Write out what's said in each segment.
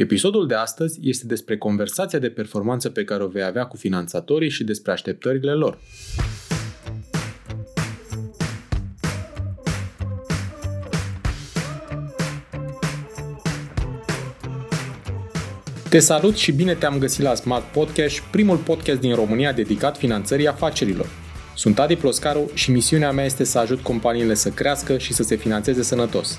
Episodul de astăzi este despre conversația de performanță pe care o vei avea cu finanțatorii și despre așteptările lor. Te salut și bine te-am găsit la Smart Podcast, primul podcast din România dedicat finanțării afacerilor. Sunt Adi Ploscaru și misiunea mea este să ajut companiile să crească și să se finanțeze sănătos.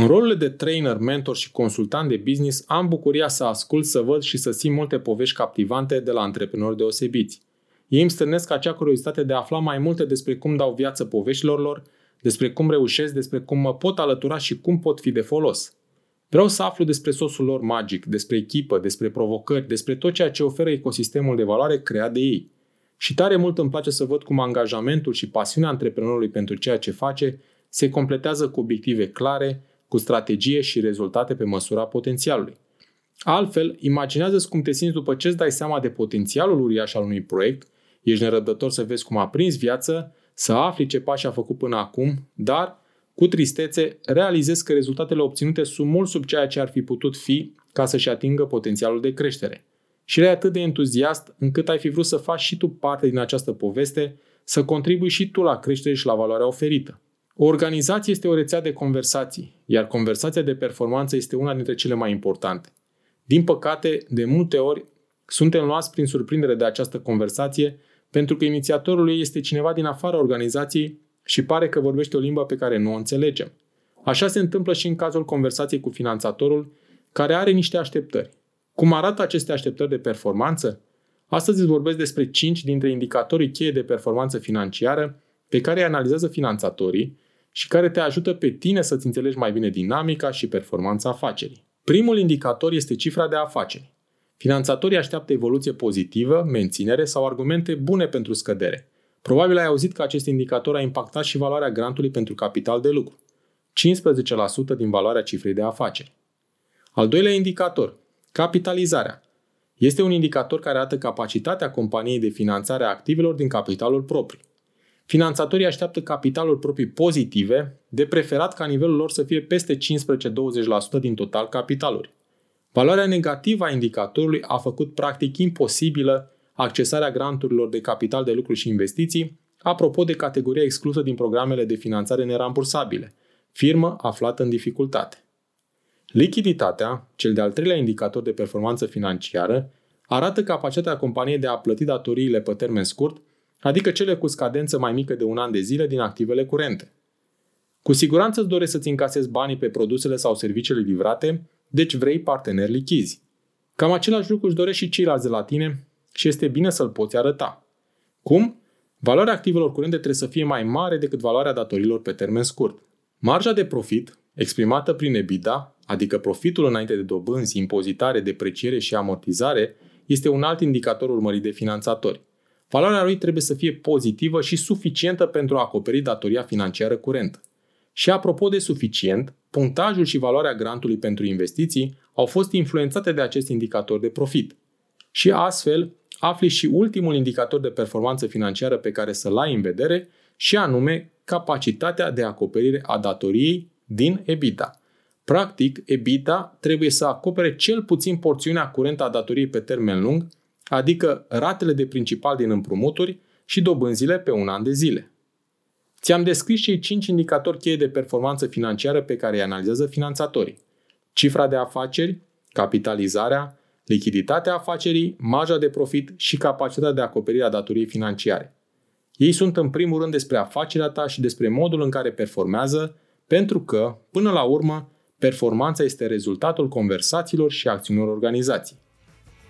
În rolurile de trainer, mentor și consultant de business am bucuria să ascult, să văd și să simt multe povești captivante de la antreprenori deosebiți. Ei îmi stârnesc acea curiozitate de a afla mai multe despre cum dau viață poveștilor lor, despre cum reușesc, despre cum mă pot alătura și cum pot fi de folos. Vreau să aflu despre sosul lor magic, despre echipă, despre provocări, despre tot ceea ce oferă ecosistemul de valoare creat de ei. Și tare mult îmi place să văd cum angajamentul și pasiunea antreprenorului pentru ceea ce face se completează cu obiective clare, cu strategie și rezultate pe măsura potențialului. Altfel, imaginează-ți cum te simți după ce îți dai seama de potențialul uriaș al unui proiect, ești nerăbdător să vezi cum a prins viață, să afli ce pași a făcut până acum, dar, cu tristețe, realizezi că rezultatele obținute sunt mult sub ceea ce ar fi putut fi ca să-și atingă potențialul de creștere. Și erai atât de entuziast încât ai fi vrut să faci și tu parte din această poveste, să contribui și tu la creștere și la valoarea oferită. O organizație este o rețea de conversații, iar conversația de performanță este una dintre cele mai importante. Din păcate, de multe ori, suntem luați prin surprindere de această conversație pentru că inițiatorul ei este cineva din afara organizației și pare că vorbește o limbă pe care nu o înțelegem. Așa se întâmplă și în cazul conversației cu finanțatorul, care are niște așteptări. Cum arată aceste așteptări de performanță? Astăzi îți vorbesc despre 5 dintre indicatorii cheie de performanță financiară pe care îi analizează finanțatorii și care te ajută pe tine să-ți înțelegi mai bine dinamica și performanța afacerii. Primul indicator este cifra de afaceri. Finanțatorii așteaptă evoluție pozitivă, menținere sau argumente bune pentru scădere. Probabil ai auzit că acest indicator a impactat și valoarea grantului pentru capital de lucru. 15% din valoarea cifrei de afaceri. Al doilea indicator, capitalizarea. Este un indicator care arată capacitatea companiei de finanțare a activelor din capitalul propriu. Finanțatorii așteaptă capitaluri proprii pozitive, de preferat ca nivelul lor să fie peste 15-20% din total capitaluri. Valoarea negativă a indicatorului a făcut practic imposibilă accesarea granturilor de capital de lucru și investiții, apropo de categoria exclusă din programele de finanțare nerambursabile, firmă aflată în dificultate. Lichiditatea, cel de-al treilea indicator de performanță financiară, arată capacitatea companiei de a plăti datoriile pe termen scurt adică cele cu scadență mai mică de un an de zile din activele curente. Cu siguranță îți dorești să-ți încasezi banii pe produsele sau serviciile livrate, deci vrei parteneri lichizi. Cam același lucru își dorești și ceilalți de la tine și este bine să-l poți arăta. Cum? Valoarea activelor curente trebuie să fie mai mare decât valoarea datorilor pe termen scurt. Marja de profit, exprimată prin EBITDA, adică profitul înainte de dobânzi, impozitare, depreciere și amortizare, este un alt indicator urmărit de finanțatori. Valoarea lui trebuie să fie pozitivă și suficientă pentru a acoperi datoria financiară curentă. Și apropo de suficient, punctajul și valoarea grantului pentru investiții au fost influențate de acest indicator de profit. Și astfel, afli și ultimul indicator de performanță financiară pe care să-l ai în vedere, și anume capacitatea de acoperire a datoriei din EBITDA. Practic, EBITDA trebuie să acopere cel puțin porțiunea curentă a datoriei pe termen lung, adică ratele de principal din împrumuturi și dobânzile pe un an de zile. Ți-am descris cei 5 indicatori cheie de performanță financiară pe care îi analizează finanțatorii. Cifra de afaceri, capitalizarea, lichiditatea afacerii, marja de profit și capacitatea de acoperire a datoriei financiare. Ei sunt în primul rând despre afacerea ta și despre modul în care performează, pentru că, până la urmă, performanța este rezultatul conversațiilor și acțiunilor organizației